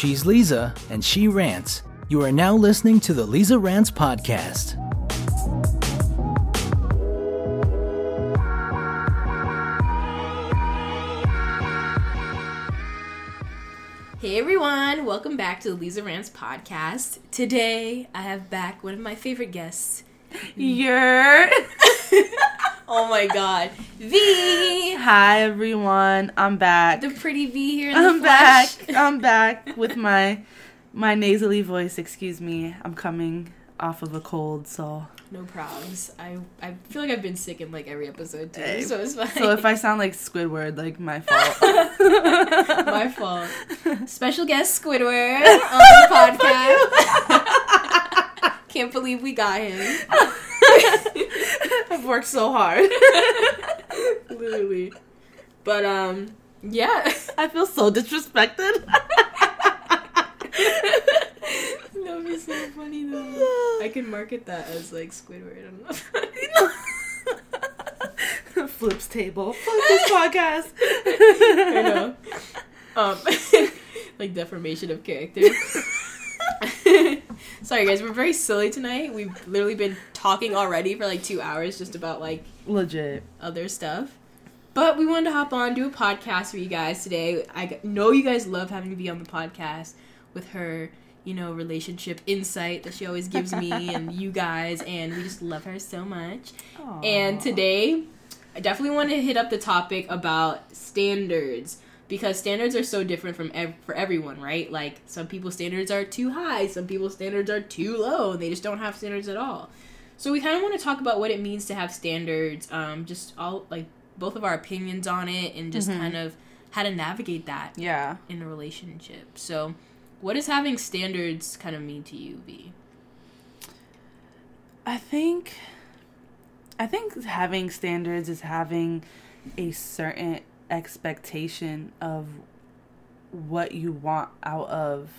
She's Leeza, and she rants. You are now listening to the Leeza Rants Podcast. Hey everyone, welcome back to the Leeza Rants podcast. Today I have back one of my favorite guests. You're. Oh my god, Vee, Hi everyone, I'm back. the pretty Vee here I'm back. I'm back with my my nasally voice. Excuse me. I'm coming off of a cold, so No problems. I I feel like I've been sick in like every episode too, Hey. so it's fine. so if I sound like Squidward, like my fault. my fault. Special guest Squidward on the podcast. Can't believe we got him. I've worked so hard. Literally. But um, yeah. I feel so disrespected. That would be so funny though. I can market that as like Squidward. I don't know. Flips table. Fuck this podcast. I know. Um, like deformation of character. Sorry guys, we're very silly tonight. We've literally been talking already for like two hours just about like Legit. other stuff. But we wanted to hop on, do a podcast for you guys today. I know you guys love having me be on the podcast with her, you know, relationship insight that she always gives me and you guys, and we just love her so much. And today, I definitely want to hit up the topic about standards because standards are so different from ev- for everyone, right? Like some people's standards are too high, some people's standards are too low, and they just don't have standards at all. So we kind of want to talk about what it means to have standards, um, just all like both of our opinions on it, and just kind of how to navigate that Yeah. in a relationship. So, what does having standards kind of mean to you, Vee? I think I think having standards is having a certain expectation of what you want out of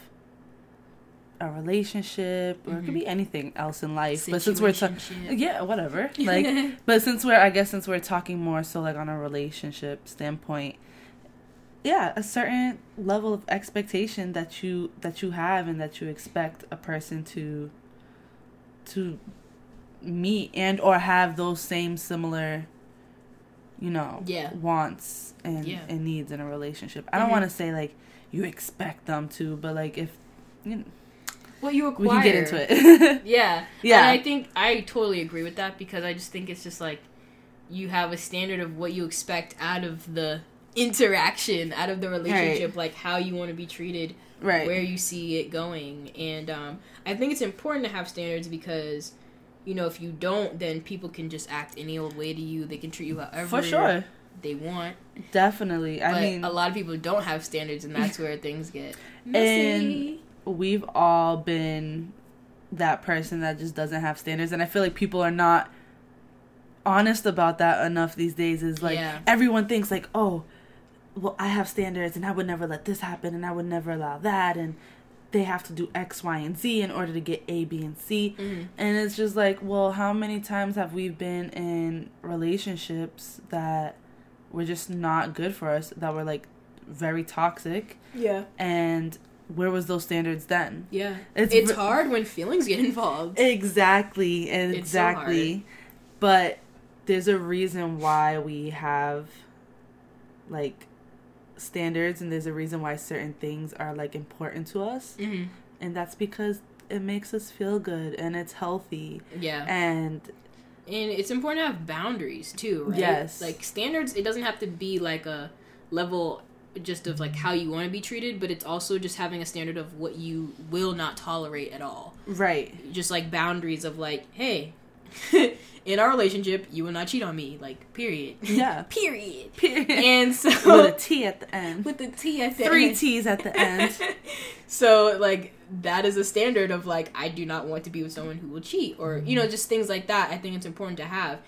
a relationship or it could mm-hmm. be anything else in life. But since we're ta- yeah, whatever. Like but since we're I guess since we're talking more so like on a relationship standpoint, yeah, a certain level of expectation that you that you have and that you expect a person to to meet and or have those same similar you know Yeah. wants and Yeah. and needs in a relationship. I don't Mhm. want to say like you expect them to, but like if you know, What you acquire. we can get into it. Yeah. Yeah. And I think I totally agree with that because I just think it's just like you have a standard of what you expect out of the interaction, out of the relationship, like how you want to be treated, right. where you see it going. And um, I think it's important to have standards because, you know, if you don't, then people can just act any old way to you. They can treat you however For sure. they want. Definitely. I But mean, a lot of people don't have standards, and that's where things get And- we've all been that person that just doesn't have standards and I feel like people are not honest about that enough these days is like Yeah. everyone thinks like, "Oh, well, I have standards and I would never let this happen and I would never allow that and they have to do X, Y, and Z in order to get A, B, and C." Mhm. And it's just like, well, how many times have we been in relationships that were just not good for us, that were like very toxic, Yeah. and where was those standards then? Yeah. It's It's, re- hard when feelings get involved. Exactly, so exactly. but there's a reason why we have like standards and there's a reason why certain things are like important to us hmm and that's because it makes us feel good and it's healthy Yeah. and And it's important to have boundaries too, right? Yes. Like standards, it doesn't have to be like a level just of like how you want to be treated, but it's also just having a standard of what you will not tolerate at all. right Just like boundaries of like, hey, in our relationship, you will not cheat on me, like period. Yeah. period. with And a so T at the end with the T at the three end. T's at the end so like that is a standard of like I do not want to be with someone who will cheat or you know just things like that. I think it's important to have.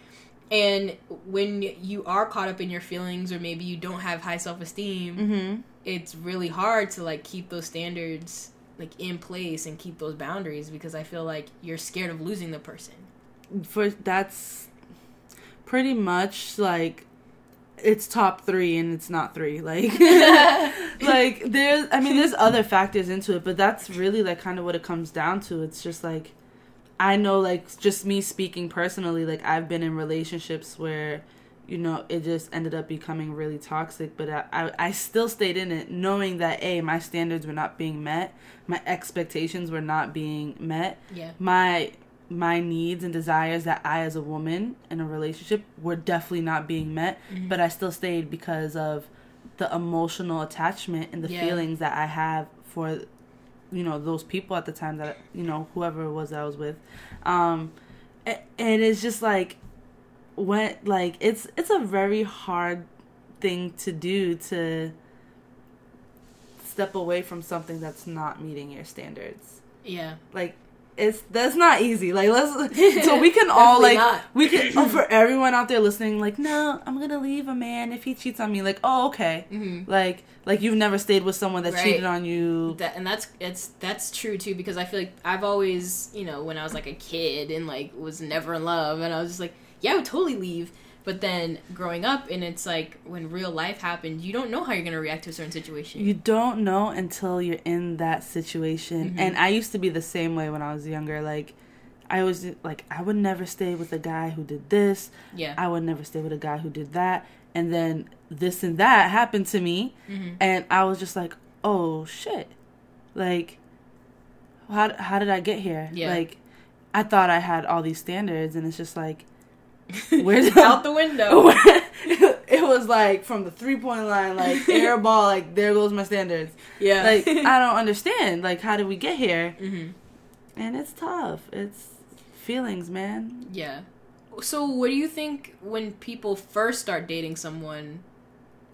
And when you are caught up in your feelings or maybe you don't have high self-esteem, mm-hmm. it's really hard to like keep those standards like in place and keep those boundaries because I feel like you're scared of losing the person. For that's pretty much like it's top three and it's not three. Like, like there's, I mean, there's other factors into it, but that's really like kind of what it comes down to. It's just like, I know, like, just me speaking personally, like, I've been in relationships where, you know, it just ended up becoming really toxic, but I, I, I still stayed in it knowing that, A, my standards were not being met, my expectations were not being met. Yeah. My, my needs and desires that I, as a woman in a relationship, were definitely not being met, Mm-hmm. but I still stayed because of the emotional attachment and the Yeah. feelings that I have for, you know, those people at the time that, you know, whoever it was that I was with. Um, and it's just like, when, like, it's, it's a very hard thing to do to step away from something that's not meeting your standards Yeah. like it's that's not easy like let's so we can all like not. we can oh, for everyone out there listening like no i'm gonna leave a man if he cheats on me like oh okay Mhm. like like you've never stayed with someone that Right. cheated on you That and that's it's that's true too because I feel like I've always you know when I was like a kid and like was never in love and I was just like yeah I would totally leave but then growing up and it's like when real life happens, you don't know how you're gonna react to a certain situation you don't know until you're in that situation Mhm. and i used to be the same way when i was younger like i was like i would never stay with a guy who did this yeah I would never stay with a guy who did that. And then this and that happened to me. Mhm. And I was just like, oh shit. Like, how, how did I get here? Yeah. Like, I thought I had all these standards, and it's just like, where's out the window it was like from the three point line, like air ball, like there goes my standards. yeah Like, I don't understand. Like, how did we get here? hmm And it's tough. It's feelings, man. Yeah. So, what do you think when people first start dating someone,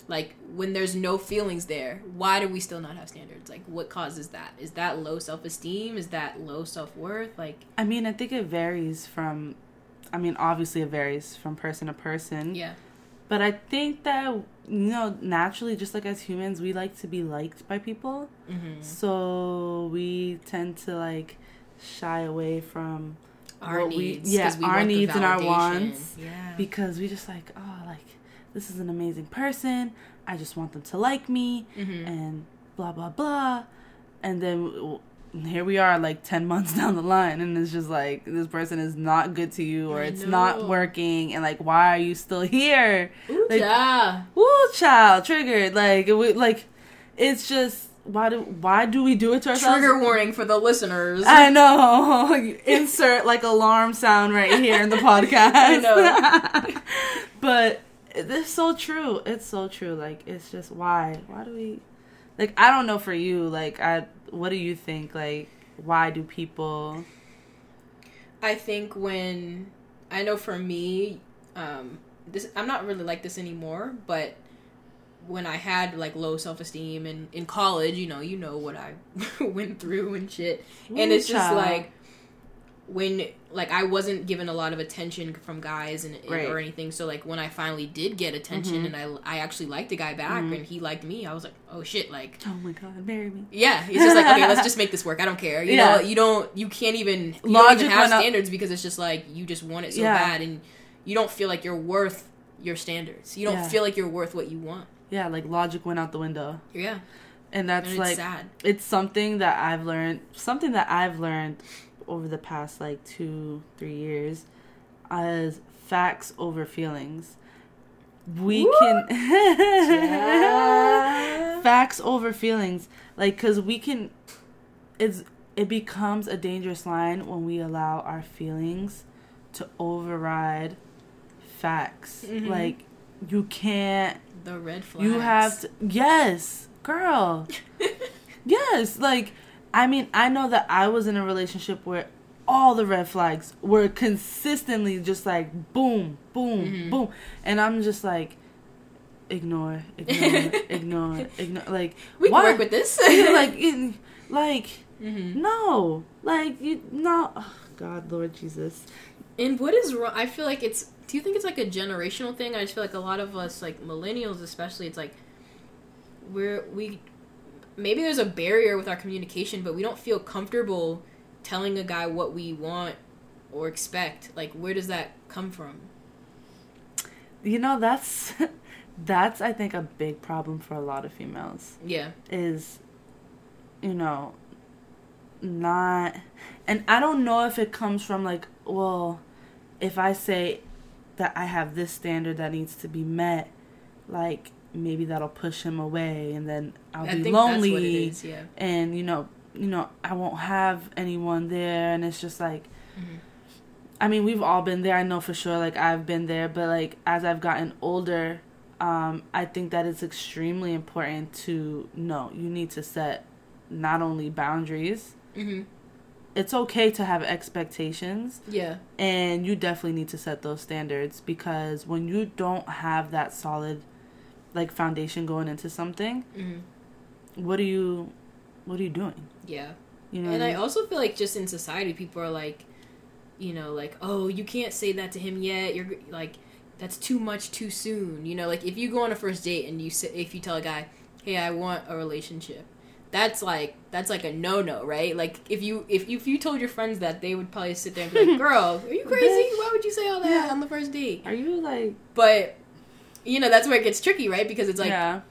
like when there's no feelings there? Why do we still not have standards? Like, what causes that? Is that low self esteem? Is that low self worth? Like, I mean, I think it varies from. I mean, obviously, it varies from person to person. yeah, But I think that, you know, naturally, just like as humans, we like to be liked by people. mm-hmm. So we tend to, like, shy away from our what we- needs, yeah, we our needs and our wants. Yeah, because we just like, oh, like, this is an amazing person. I just want them to like me. hmm and blah blah blah and then here we are like 10 months down the line and it's just like this person is not good to you or I it's know. not working and like why are you still here Ooh, like- yeah. woo child triggered like it, would- like it's just why do why do we do it to ourselves Trigger warning for the listeners. I know. Insert like alarm sound right here in the podcast. I know. but it's so true. It's so true. Like it's just why? Why do we like I don't know for you, like I what do you think? Like why do people I think when I know for me, um, this I'm not really like this anymore, but when I had like low self esteem and in college, you know, you know what I went through and shit, and Ooh, it's just like when like I wasn't given a lot of attention from guys and Right. or anything. So like when I finally did get attention Mhm. and I I actually liked the guy back Mhm. and he liked me, I was like, oh shit, like Oh my god, marry me. yeah, he's just like, okay, let's just make this work. I don't care. You Yeah. know, you don't, you can't even, you Logic don't even have went up- standards because it's just like you just want it so Yeah. bad, and you don't feel like you're worth your standards. You don't Yeah. feel like you're worth what you want. Yeah, like logic went out the window. Yeah, And that's and it's like sad. it's something that I've learned something that I've learned over the past like two, three years as facts over feelings. We Woo! can Yeah. facts over feelings like because we can it's it becomes a dangerous line when we allow our feelings to override facts Mhm. like you can't The red flags. you have to yes girl yes like i mean i know that i was in a relationship where all the red flags were consistently just like boom boom Mhm. boom and i'm just like ignore ignore ignore ignore like we can why? work with this. like in, like hmm no like you no oh, god lord jesus And what is wrong? I feel like it's. Do you think it's like a generational thing? I just feel like a lot of us, like millennials especially, it's like we're we maybe there's a barrier with our communication, but we don't feel comfortable telling a guy what we want or expect. Like, where does that come from? you know that's That's I think a big problem for a lot of females. Yeah. Is you know not and I don't know if it comes from like, well, if I say that I have this standard that needs to be met, like maybe that'll push him away and then I'll I be lonely what it is, yeah. and you know, you know, I won't have anyone there and it's just like Mm-hmm. I mean, we've all been there. I know for sure like I've been there, but like as I've gotten older, um I think that it's extremely important to know you need to set not only boundaries. Mm-hmm. It's okay to have expectations Yeah. and you definitely need to set those standards because when you don't have that solid like foundation going into something, Mm-hmm. what are you what are you doing? Yeah. You know And I mean? also feel like just in society, people are like, you know, like, oh, you can't say that to him yet. You're like, that's too much too soon. You know, like if you go on a first date and you say, if you tell a guy, hey, I want a relationship, that's like that's like a no no, right? Like if you if if you told your friends that, they would probably sit there and be like, girl, are you crazy? Why would you say all that Yeah. on the first date? Are you like But you know, that's where it gets tricky, right? Because it's like yeah.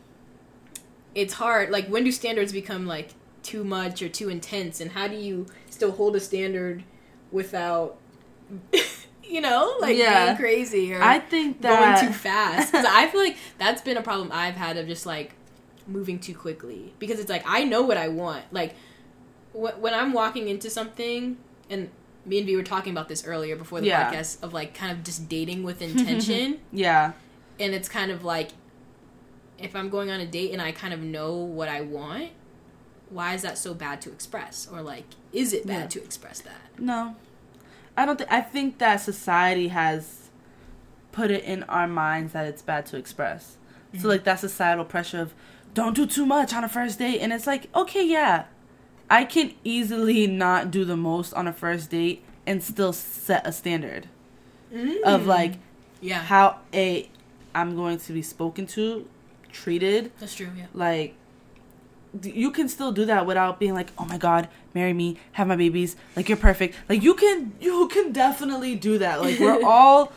it's hard. Like, when do standards become like too much or too intense, and how do you still hold a standard without, you know, like Yeah. being crazy or I think going too fast? Because I feel like that's been a problem I've had of just like moving too quickly. Because it's like I know what I want. Like wh- when I'm walking into something, and me and Vee were talking about this earlier before the Yeah. podcast of like kind of just dating with intention yeah. And it's kind of like if I'm going on a date and I kind of know what I want, why is that so bad to express? Or like, is it bad Yeah. to express that? No. I don't think I think that society has put it in our minds that it's bad to express. Mm-hmm. So like that societal pressure of don't do too much on a first date and it's like, okay, yeah. I can easily not do the most on a first date and still set a standard of like Yeah, how a I'm going to be spoken to, treated, that's true. Yeah, like you can still do that without being like oh my god marry me have my babies like you're perfect like you can you can definitely do that like we're all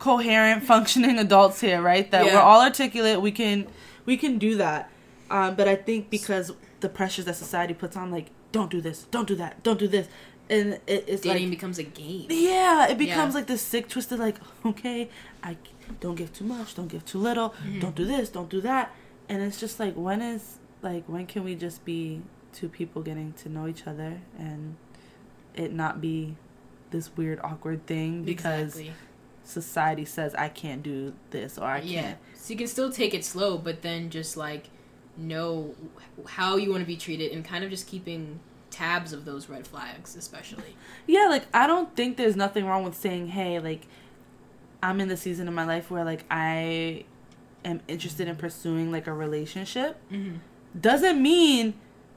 coherent functioning adults here right that we're all articulate we can we can do that um, but i think because the pressures that society puts on like don't do this don't do that don't do this and it, it's dating like becomes a game. yeah, it becomes Yeah. like this sick, twisted, like, okay, I don't give too much, don't give too little, Mm-hmm. don't do this, don't do that. And it's just like, when is, like, when can we just be two people getting to know each other and it not be this weird, awkward thing because Exactly. society says I can't do this or I Yeah, can't. so you can still take it slow, but then just like know how you want to be treated and kind of just keeping tabs of those red flags, especially. Yeah, like, I don't think there's nothing wrong with saying, hey, like, I'm in the season of my life where, like, I am interested in pursuing, like, a relationship. Mm-hmm. doesn't mean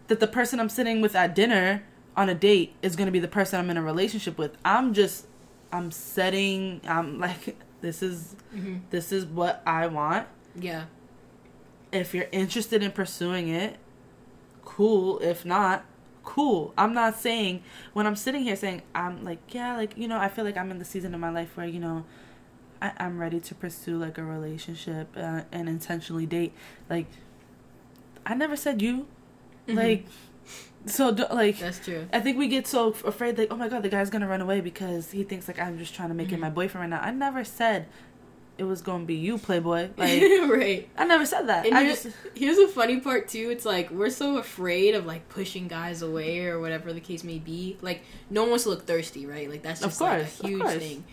that the person I'm sitting with at dinner on a date is going to be the person I'm in a relationship with. I'm just I'm setting I'm like this is Mm-hmm. this is what I want. Yeah, If you're interested in pursuing it, cool. If not, cool. I'm not saying when I'm sitting here saying I'm like yeah, like you know, I feel like I'm in the season of my life where you know I, I'm ready to pursue like a relationship uh, and intentionally date. Like I never said you. Mhm. Like so do, like that's true. I think we get so afraid like oh my god the guy's gonna run away because he thinks like I'm just trying to make it Mhm. my boyfriend right now. I never said it was gonna be you, Playboy. Like right. I never said that. And I here's, just here's the funny part too. It's like we're so afraid of like pushing guys away or whatever the case may be. Like no one wants to look thirsty, right? Like that's Of just like a huge course. thing.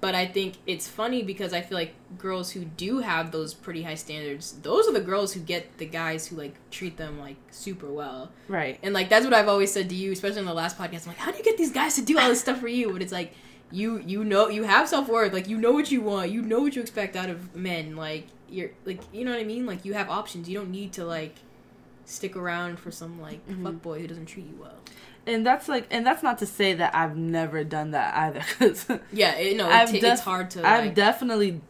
But I think it's funny because I feel like girls who do have those pretty high standards, those are the girls who get the guys who like treat them like super well. right. And like that's what I've always said to you, especially in the last podcast. I'm like, how do you get these guys to do all this stuff for you? But it's like you you know you have self worth, like you know what you want, you know what you expect out of men. Like you're like you know what I mean? Like you have options. You don't need to like stick around for some like Mhm. fuck boy who doesn't treat you well. And that's like and that's not to say that I've never done that either cuz Yeah, it, no, it ta- def- it's hard to I've like, definitely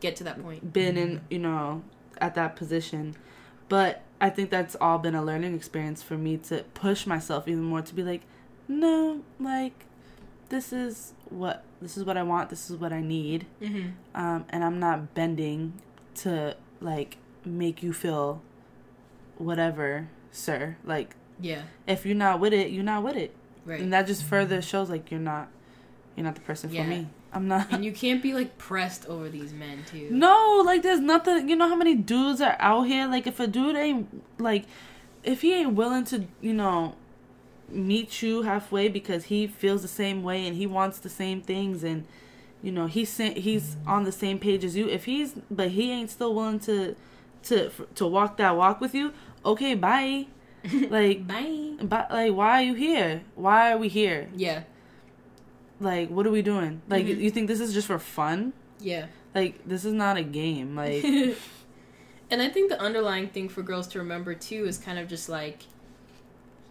get to that point. been in, you know, at that position. But I think that's all been a learning experience for me to push myself even more to be like, no, like this is what this is what I want, this is what I need. Mm-hmm. Um, and I'm not bending to like make you feel whatever, sir. Like Yeah. if you're not with it, you're not with it. Right. And that just further mm-hmm. shows like you're not you're not the person Yeah. for me. I'm not and you can't be like pressed over these men too. No, like there's nothing. You know how many dudes are out here? Like if a dude ain't like, if he ain't willing to, you know, meet you halfway because he feels the same way and he wants the same things and, you know, he's sa- he's mm-hmm. on the same page as you. If he's but he ain't still willing to, to to walk that walk with you. Okay, bye. like, Bye. but like, why are you here? Why are we here? Yeah. Like, what are we doing? Like, Mhm. you think this is just for fun? Yeah. Like, this is not a game. Like. and I think the underlying thing for girls to remember too is kind of just like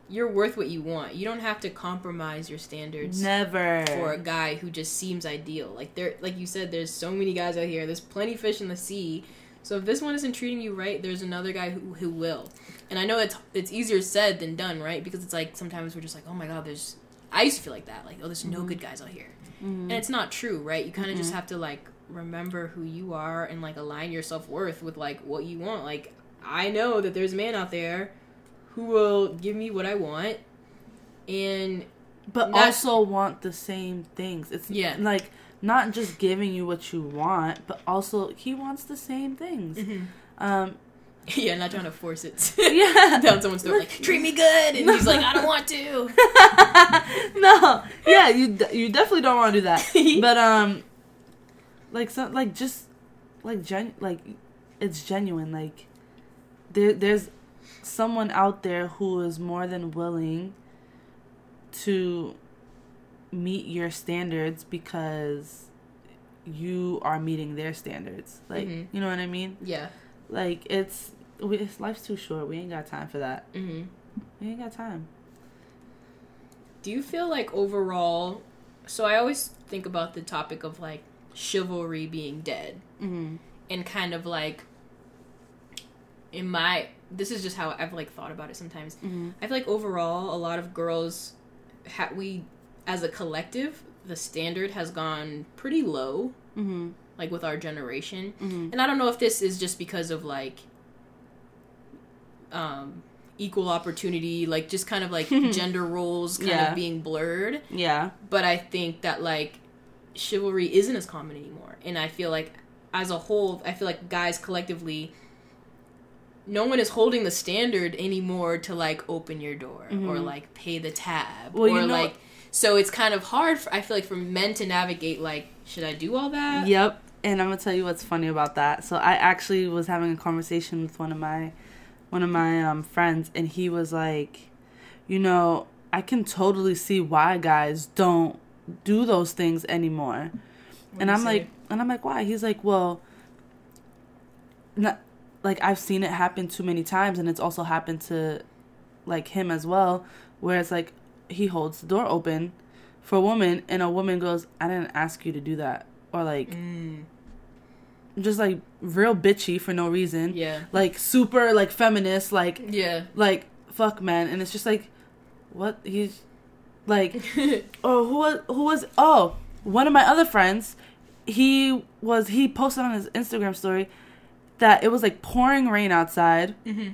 you're worth what you want. You don't have to compromise your standards Never. for a guy who just seems ideal. Like there like you said there's so many guys out here. There's plenty of fish in the sea. So if this one isn't treating you right, there's another guy who, who will. And I know it's it's easier said than done, right? Because it's like sometimes we're just like, "Oh my god, there's I used to feel like that. Like, oh, there's no good guys out here." Mhm. And it's not true, right? You kind of just Mhm. have to like remember who you are and like align your self worth with like what you want. Like I know that there's a man out there who will give me what I want, and but Not- also want the same things. It's Yeah. like not just giving you what you want, but also he wants the same things. Um, yeah, not trying to force it yeah, down someone's throat. Like treat me good, and he's like, I don't want to. no, yeah, you you definitely don't want to do that. But um, like some like just like gen like it's genuine. Like there there's someone out there who is more than willing to meet your standards because you are meeting their standards. Like Mhm. you know what I mean? Yeah. Like it's we, it's life's too short. We ain't got time for that. hmm We ain't got time. Do you feel like overall? So I always think about the topic of like chivalry being dead. Mm-hmm. and kind of like in my this is just how I've like thought about it sometimes. Mm-hmm. I feel like overall a lot of girls ha- we as a collective the standard has gone pretty low Mm-hmm. like with our generation. Mm-hmm. And I don't know if this is just because of like um equal opportunity like just kind of like gender roles kind Yeah. of being blurred Yeah. but I think that like chivalry isn't as common anymore. And I feel like as a whole, I feel like guys collectively no one is holding the standard anymore to like open your door or Mhm. like pay the tab Well, or you know- like so it's kind of hard for, I feel like for men to navigate like should I do all that? Yep. And I'm gonna tell you what's funny about that. So I actually was having a conversation with one of my one of my um, friends, and he was like, you know, I can totally see why guys don't do those things anymore. What and I'm say? like, and I'm like, why? He's like, well, not like I've seen it happen too many times, and it's also happened to like him as well, where it's like he holds the door open for a woman, and a woman goes, "I didn't ask you to do that," or like Mm, just like real bitchy for no reason, yeah. like super like feminist, like Yeah. like fuck man, and it's just like what he's like oh who was who was oh one of my other friends he was he posted on his instagram story that it was like pouring rain outside Mhm.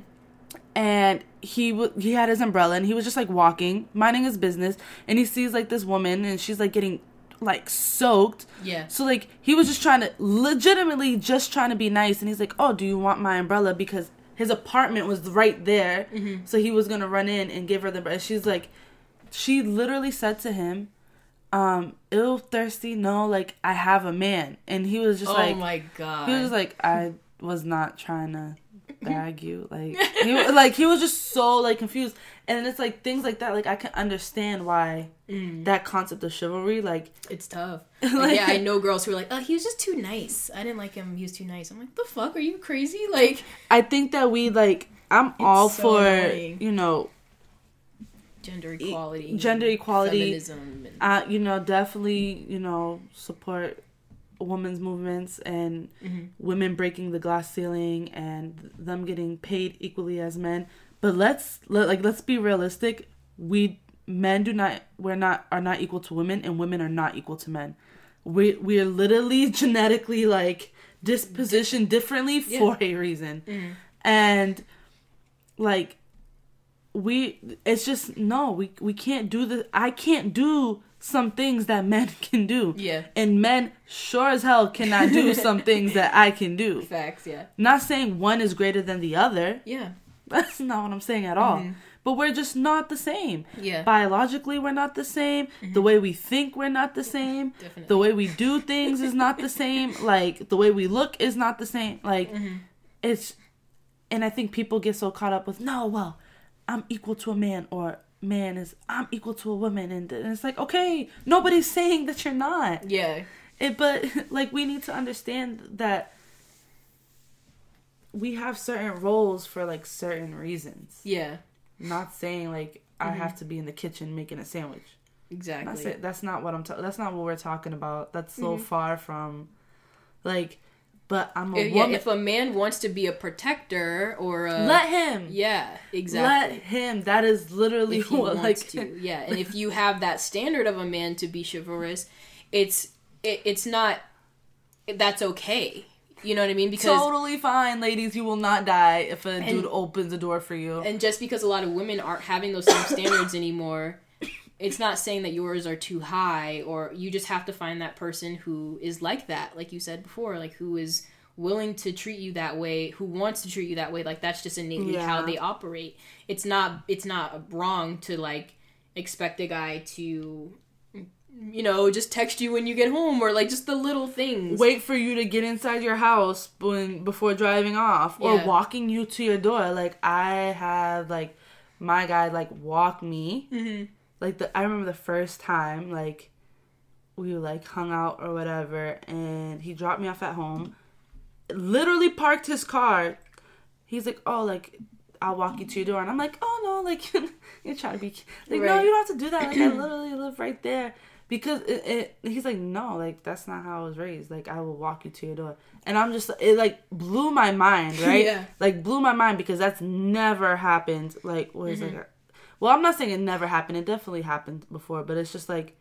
And he w- he had his umbrella and he was just like walking minding his business and he sees like this woman and she's like getting like soaked Yeah. so like he was just trying to legitimately just trying to be nice and he's like oh do you want my umbrella because his apartment was right there Mhm. so he was gonna run in and give her the umbrella she's like she literally said to him um ill thirsty no like i have a man and he was just oh like Oh my god. he was like i was not trying to bag you like he like he was just so like confused and it's like things like that like i can understand why Mm. that concept of chivalry like It's tough. Like, Like- yeah, I know girls who are like, "Oh, he was just too nice. I didn't like him. He was too nice." I'm like, "The fuck? Are you crazy?" Like, I think that we like I'm all so for annoying. you know gender equality, gender equality. feminism, and, uh you know definitely you know support women's movements and Mhm. women breaking the glass ceiling and them getting paid equally as men. But let's let, like let's be realistic. We men do not we're not are not equal to women and women are not equal to men. We we're literally genetically like dispositioned differently for a reason. And like we it's just no, we we can't do the I can't do some things that men can do. Yeah. And men sure as hell cannot do some things that I can do. Facts, yeah. Not saying one is greater than the other. Yeah. That's not what I'm saying at all. Mm-hmm. But we're just not the same. Yeah. Biologically, we're not the same. The mm-hmm. way we think, we're not the same. Definitely. The way we do things is not the same. Like, the way we look is not the same. Like, mm-hmm. it's. And I think people get so caught up with, no, well, I'm equal to a man, or man is, I'm equal to a woman. And, and it's like, okay, nobody's saying that you're not. Yeah. It, but like we need to understand that we have certain roles for like certain reasons. Yeah. Not saying like I mm-hmm. have to be in the kitchen making a sandwich. Exactly. That's it. That's not what I'm. Ta- that's not what we're talking about. That's so mm-hmm. far from, like, but I'm a yeah, woman. if a man wants to be a protector or a Let him. yeah, exactly. Let him. That is literally if what like. to, yeah. And if you have that standard of a man to be chivalrous, it's it, it's not that's okay. You know what I mean? Because Totally fine, ladies. You will not die if a dude opens the door for you. and just because a lot of women aren't having those same standards anymore, it's not saying that yours are too high or you just have to find that person who is like that, like you said before, like who is willing to treat you that way, who wants to treat you that way. Like that's just innately Yeah. how they operate. It's not it's not wrong to like expect a guy to you know, just text you when you get home or like just the little things. wait for you to get inside your house when before driving off or Yeah. walking you to your door like i have like my guy like walk me Mhm. Like the i remember the first time like we were like hung out or whatever and he dropped me off at home literally parked his car he's like oh like I'll walk you to your door, and I'm like, oh no, like you're trying to be like, no, you don't have to do that. Like I literally live right there, because it, it. He's like, no, like that's not how I was raised. Like I will walk you to your door, and I'm just, it like blew my mind, right? Yeah. Like blew my mind because that's never happened. Like was Mm-hmm. like, well, I'm not saying it never happened. It definitely happened before, but it's just like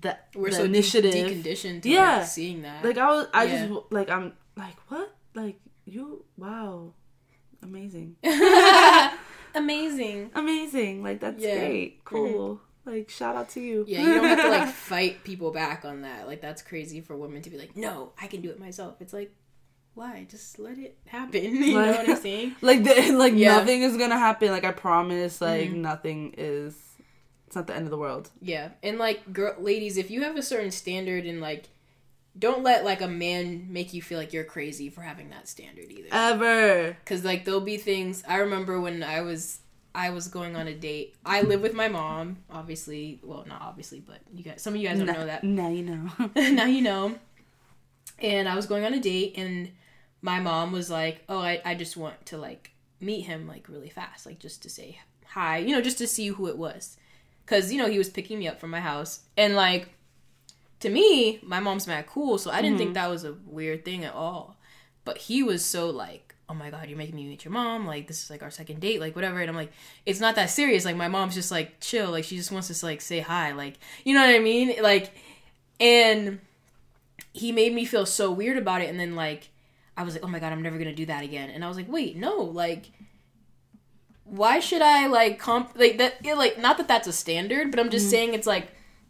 that We're the so de- initiative. deconditioned to Yeah. like, seeing that. Like I was, I Yeah. just like I'm like what? Like you? Wow, amazing, Amazing. amazing! Like that's Yeah. Mm-hmm. great, cool. Like shout out to you. Yeah, you don't have to like fight people back on that. Like that's crazy for women to be like, "No, I can do it myself." It's like, why? Just let it happen. You know what I'm saying? like the, like Yeah. nothing is gonna happen. Like I promise. Like Mhm. nothing is. It's not the end of the world. Yeah, and like, girl, ladies, if you have a certain standard and like, don't let like a man make you feel like you're crazy for having that standard either. Ever. Because like there'll be things. I remember when I was I was going on a date. I live with my mom, obviously. Well, not obviously, but you guys, some of you guys don't know that. Now you know. now you know. And I was going on a date, and my mom was like, "Oh, I, I just want to like meet him like really fast, like just to say hi, you know, just to see who it was, because you know he was picking me up from my house, and like to me, my mom's mad cool, so I didn't think mm-hmm. that was a weird thing at all. But he was so like, "Oh my god, you're making me meet your mom, like this is like our second date, like whatever," and I'm like, "It's not that serious. Like my mom's just like chill, like she just wants us to like say hi, like you know what I mean, like." And he made me feel so weird about it. And then like i was like oh my god i'm never gonna do that again. And i was like wait no like why should i like comp like that yeah, like not that that's a standard but i'm just mm-hmm. saying it's like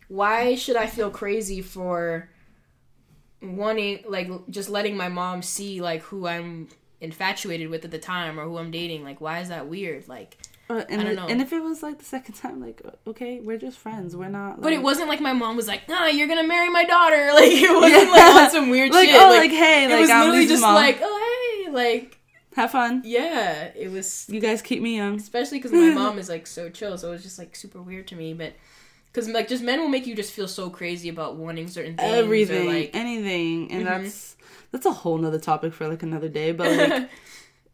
why should i feel crazy for wanting like just letting my mom see like who i'm infatuated with at the time or who i'm dating? Like why is that weird? Like Uh, and, I don't it- know. and if it was like the second time, like okay, we're just friends. We're not. Like, but it wasn't like my mom was like, "Nah, you're gonna marry my daughter." Like it wasn't like on some weird shit. Like, shit. oh, like, hey, it like, was I'm literally just mom. like, "Oh, hey," like have fun. Yeah, it was You guys keep me young. especially because my mom is like so chill, so it was just like super weird to me. But because like just men will make you just feel so crazy about wanting certain things, Everything, or, like anything, and Mhm. that's that's a whole nother topic for like another day. But like,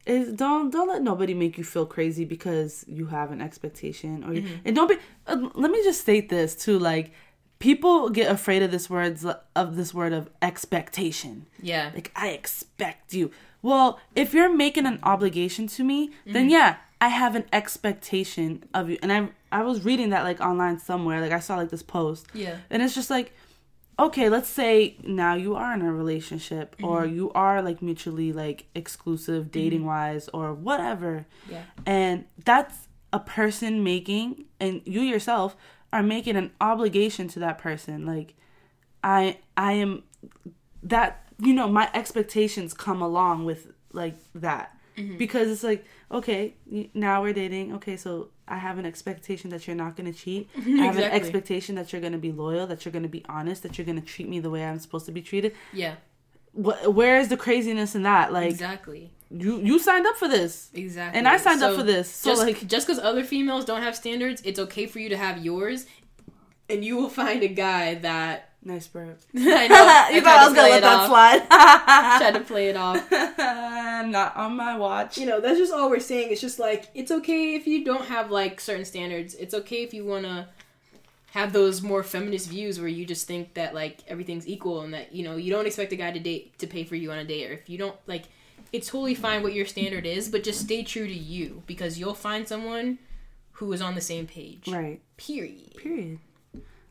is don't don't let nobody make you feel crazy because you have an expectation or Mm-hmm. and don't be. Uh, let me just state this too, like. People get afraid of this words of this word of expectation. yeah, like I expect you. Well, if you're making an obligation to me, Mm-hmm. then yeah, I have an expectation of you. And I I was reading that like online somewhere, like I saw like this post. yeah, And it's just like okay, let's say now you are in a relationship or Mm-hmm. you are like mutually like exclusive dating wise or whatever. Yeah. And that's a person making and you yourself are making an obligation to that person. Like I I am that you know, my expectations come along with like that. Mm-hmm. Because it's like, okay, now we're dating. Okay, so I have an expectation that you're not going to cheat. I have an expectation that you're going to be loyal, that you're going to be honest, that you're going to treat me the way I'm supposed to be treated. Yeah. Wh- where is the craziness in that? Like exactly. you you signed up for this. Exactly. And I signed up for this. So just like just because other females don't have standards, it's okay for you to have yours, and you will find a guy that nice burp. I know. you I thought I was tried going to to let that slide. Tried to play it off. Not on my watch. You know, that's just all we're saying. It's just like it's okay if you don't have like certain standards. It's okay if you wanna have those more feminist views where you just think that like everything's equal and that you know you don't expect a guy to date to pay for you on a date or if you don't like it's totally fine what your standard is but just stay true to you because you'll find someone who is on the same page Right. period Period.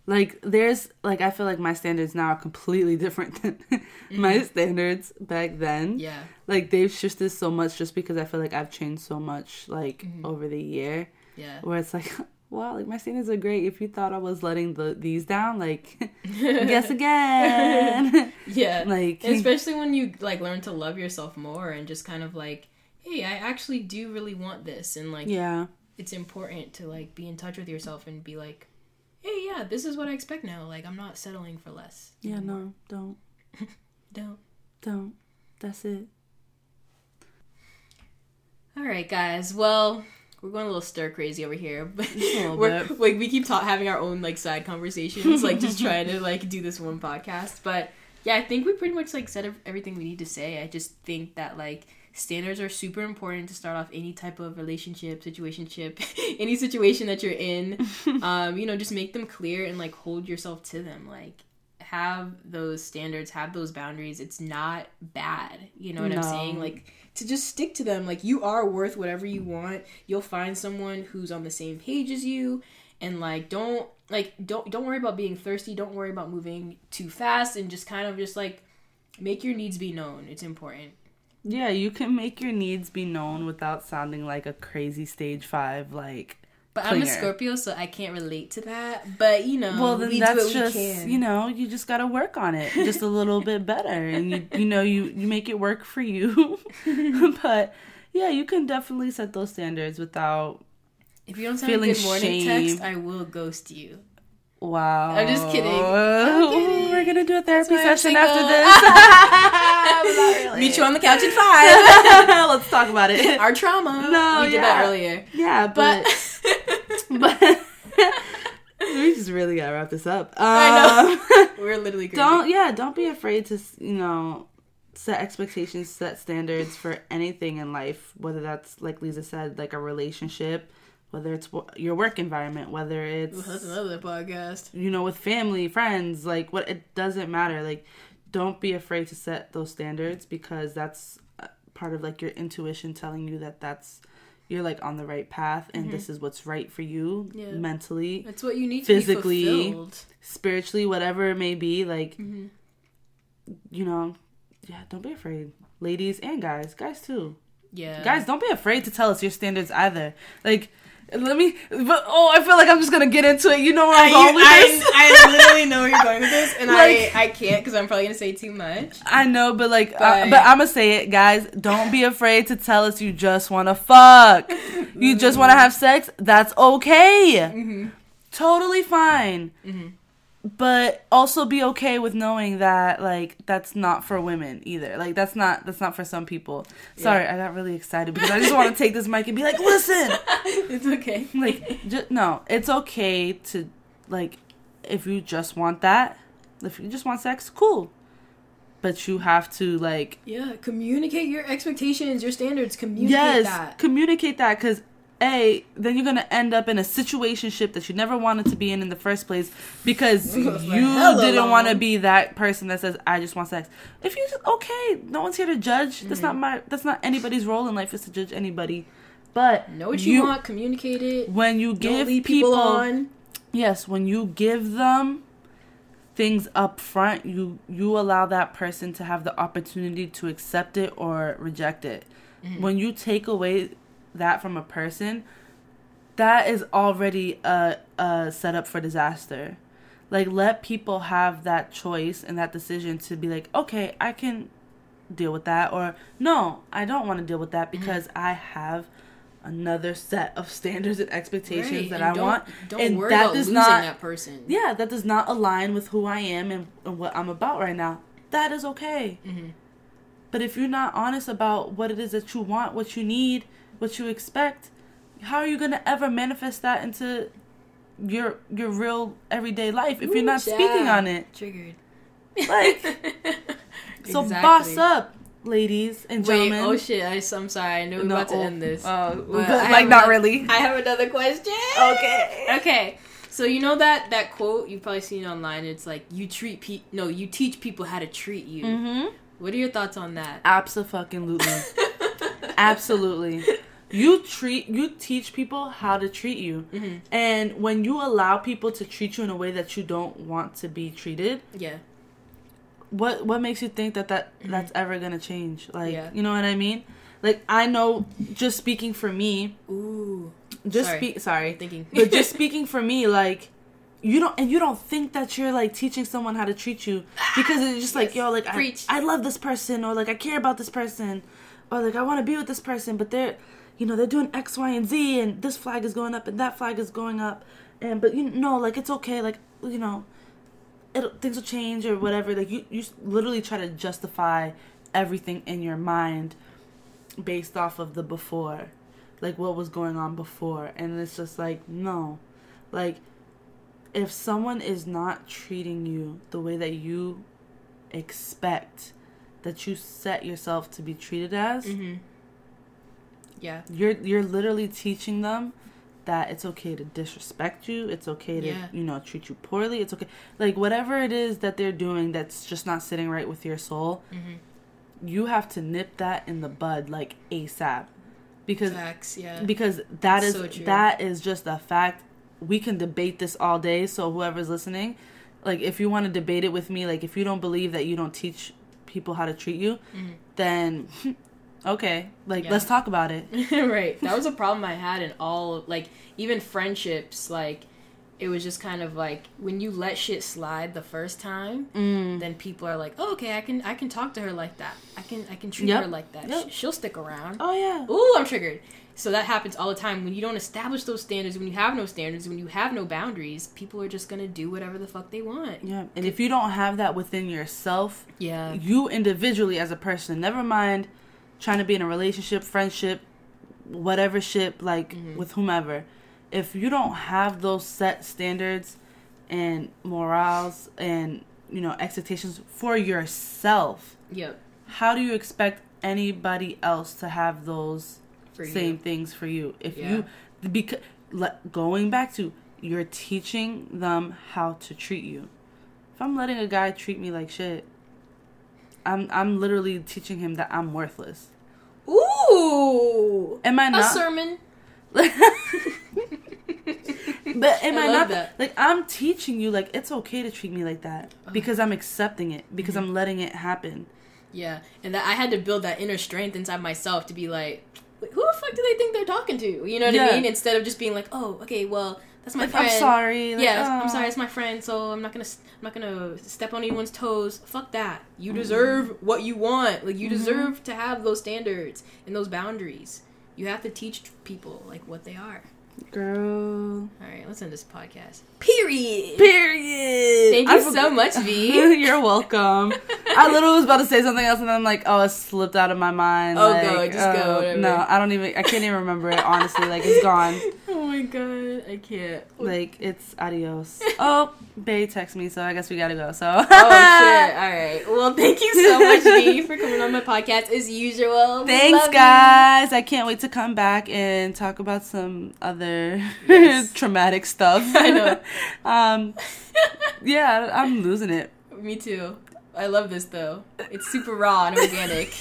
Like there's like I feel like my standards now are completely different than my mm. standards back then. yeah Like they've shifted so much just because I feel like I've changed so much like mm-hmm. over the year. yeah Where it's like, wow, like my standards are great. If you thought I was letting the these down, like guess again. yeah like especially when you like learn to love yourself more and just kind of like hey i actually do really want this and like yeah. it's important to like be in touch with yourself and be like hey yeah this is what i expect now like i'm not settling for less Yeah, no, don't. don't Don't. That's it. all right guys well we're going a little stir crazy over here but we're bit. like we keep ta- having our own like side conversations like just trying to like do this one podcast but yeah i think we pretty much like said everything we need to say i just think that like standards are super important to start off any type of relationship situationship any situation that you're in. Um you know just make them clear and like hold yourself to them. Like have those standards have those boundaries. It's not bad. You know what i'm saying? Like to just stick to them. Like you are worth whatever you want. You'll find someone who's on the same page as you. And like don't like don't don't worry about being thirsty. Don't worry about moving too fast. And just kind of just like make your needs be known. It's important Yeah, you can make your needs be known without sounding like a crazy stage five like but i'm a scorpio so i can't relate to that. But you know well then we that's just you know you just gotta work on it just a little bit better. And you you know you you make it work for you. But yeah you can definitely set those standards without if you don't send a good morning shame. text i will ghost you wow. I'm just kidding. Kidding. we're gonna do a therapy session after this. Meet you on the couch at five. Let's talk about it. Our trauma. No, we did that earlier. Yeah but but but we just really gotta wrap this up. I Um, we're literally crazy. don't yeah don't be afraid to you know set expectations set standards for anything in life whether that's like Leeza said like a relationship whether it's your work environment whether it's That's another podcast. you know with family friends like what it doesn't matter like don't be afraid to set those standards because that's uh, part of like your intuition telling you that that's you're like on the right path and this is what's right for you Yeah. mentally That's what you need to Physically. spiritually whatever it may be like Mm-hmm. you know yeah don't be afraid ladies and guys guys too Yeah, guys don't be afraid to tell us your standards either like let me but oh i feel like i'm just gonna get into it you know where i'm I, going with this I, I literally know where you're going with this, and Like- I I can't because I'm probably gonna say too much. I know, but like, But- but I'm gonna say it, guys. Don't be afraid to tell us you just want to fuck. You just want to have sex. That's okay. Mm-hmm. Totally fine. Mm-hmm. But also be okay with knowing that like that's not for women either. Like that's not that's not for some people. Sorry, I got really excited because I just want to take this mic and be like, listen. It's okay. Like, ju- no, it's okay to like if you just want that. If you just want sex, cool. But you have to like yeah, communicate your expectations, your standards. Communicate yes, that. communicate that because a then you're gonna end up in a situationship that you never wanted to be in in the first place because you didn't want to be that person that says I just want sex. If you just okay, no one's here to judge. That's mm-hmm. not my. That's not anybody's role in life is to judge anybody. But Know what you, want. Communicate it. when you Don't give people, people on. yes, when you give them things up front, you you allow that person to have the opportunity to accept it or reject it. Mm-hmm. When you take away that from a person, that is already a a setup for disaster. Like let people have that choice and that decision to be like, okay, I can deal with that, or no, I don't want to deal with that because I have another set of standards and expectations Right, that and I don't- want, Don't and worry that about does losing not, that person. yeah, that does not align with who I am and, and what I'm about right now. That is okay. Mm-hmm. But if you're not honest about what it is that you want, what you need, what you expect, how are you gonna ever manifest that into your your real everyday life if you're not Ooh, speaking on it? Triggered. Like, so Exactly. boss up, ladies and Wait, gentlemen. oh shit! I, am sorry. I know we're about to oh, end this. Oh, but like not a- really. I have another question. Okay. Okay. So you know that that quote you've probably seen online. It's like you treat pe no, you teach people how to treat you. Mm-hmm. What are your thoughts on that? Absolutely. Absolutely. You treat you teach people how to treat you. Mm-hmm. And when you allow people to treat you in a way that you don't want to be treated, Yeah. what what makes you think that, that that's ever going to change? Like, Mm-hmm. Yeah. you know what I mean? Like I know just speaking for me, Ooh. just Sorry. speak sorry. Thinking. but just speaking for me like you don't and you don't think that you're like teaching someone how to treat you because it's just like Yes. yo like I, I love this person or like I care about this person or like I want to be with this person but they're you know they're doing X Y and Z and this flag is going up and that flag is going up and but you know like it's okay like you know it things will change or whatever like you you literally try to justify everything in your mind based off of the before like what was going on before and it's just like no like if someone is not treating you the way that you expect that you set yourself to be treated as Mm-hmm. Yeah. you're you're literally teaching them that it's okay to disrespect you it's okay to Yeah. you know treat you poorly it's okay like whatever it is that they're doing that's just not sitting right with your soul Mm-hmm. you have to nip that in the bud like asap because Facts. Yeah. because that is, so that is just a fact we can debate this all day so whoever's listening like if you want to debate it with me like if you don't believe that you don't teach people how to treat you Mhm. then okay like Yeah. let's talk about it right. That was a problem I had in all like even friendships. Like it was just kind of like when you let shit slide the first time, mm. then people are like, oh, "Okay, I can I can talk to her like that. I can I can treat Yep. her like that. Yep. Sh- She'll stick around." oh yeah Ooh, I'm triggered. So that happens all the time when you don't establish those standards. When you have no standards, when you have no boundaries, people are just gonna do whatever the fuck they want. yeah and if you don't have that within yourself Yeah. you individually as a person never mind trying to be in a relationship friendship whatever ship like Mm-hmm. with whomever if you don't have those set standards and morals and you know expectations for yourself Yep. How do you expect anybody else to have those same things for you if Yeah. you because going back to you're teaching them how to treat you if i'm letting a guy treat me like shit i'm i'm literally teaching him that i'm worthless Ooh. am i not a sermon. but am I i, not that. like i'm teaching you like it's okay to treat me like that because i'm accepting it because Mm-hmm. i'm letting it happen Yeah, and that I had to build that inner strength inside myself to be like, who the fuck do they think they're talking to? You know what Yeah. I mean? Instead of just being like, oh, okay, well, that's my like, friend. i'm sorry like, yeah, oh. I'm ah. sorry, it's my friend, so I'm not gonna, I'm not gonna step on anyone's toes. Fuck that. You mm-hmm. deserve what you want. Like you mm-hmm. deserve to have those standards and those boundaries. You have to teach people like what they are. Girl All right, let's end this podcast. Period. period Thank I you so much, Vee. You're welcome. I literally was about to say something else, and then I'm like, oh, it slipped out of my mind. Oh, like, go, just go, oh, whatever. No, I don't even. I can't even remember it. Honestly, like it's gone. Oh my god, I can't. Like it's adios. Oh, Bay text me, so I guess we gotta go. So. Oh shit! All right. Well, thank you so much, Vee, for coming on my podcast as usual. Thanks, love you. guys. I can't wait to come back and talk about some other Yes. traumatic stuff. I know. um, yeah, I'm losing it. Me too. I love this though. It's super raw and organic.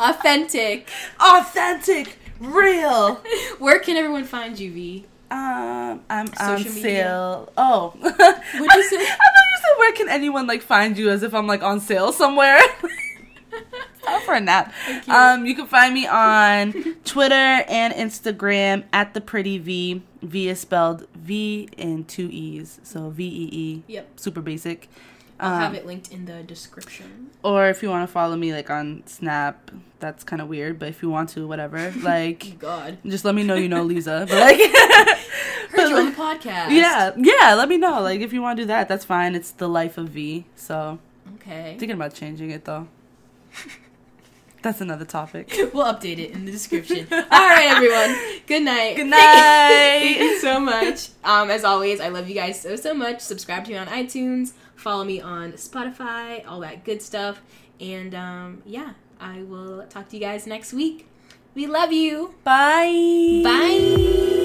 Authentic. Authentic, real. Where can everyone find you, Vee? Um, I'm Social on media. sale. Oh, say? I thought you said where can anyone like find you as if I'm like on sale somewhere. For a nap. Okay. Um, you can find me on Twitter and Instagram at the pretty V. V is spelled V in two E's, so V E E. Yep. Super basic. I'll Um, have it linked in the description. Or if you want to follow me like on Snap, that's kind of weird. But if you want to, whatever. Like, God. just let me know you know Leeza. But like, Heard you on the podcast. yeah, yeah. Let me know. Like, if you want to do that, that's fine. It's the life of V. So Okay. thinking about changing it though. That's another topic. We'll update it in the description. All right, everyone. Good night. Good night. Thank you so much. Um, as always, I love you guys so so much. Subscribe to me on iTunes. Follow me on Spotify. All that good stuff. And um, yeah, I will talk to you guys next week. We love you. Bye. Bye.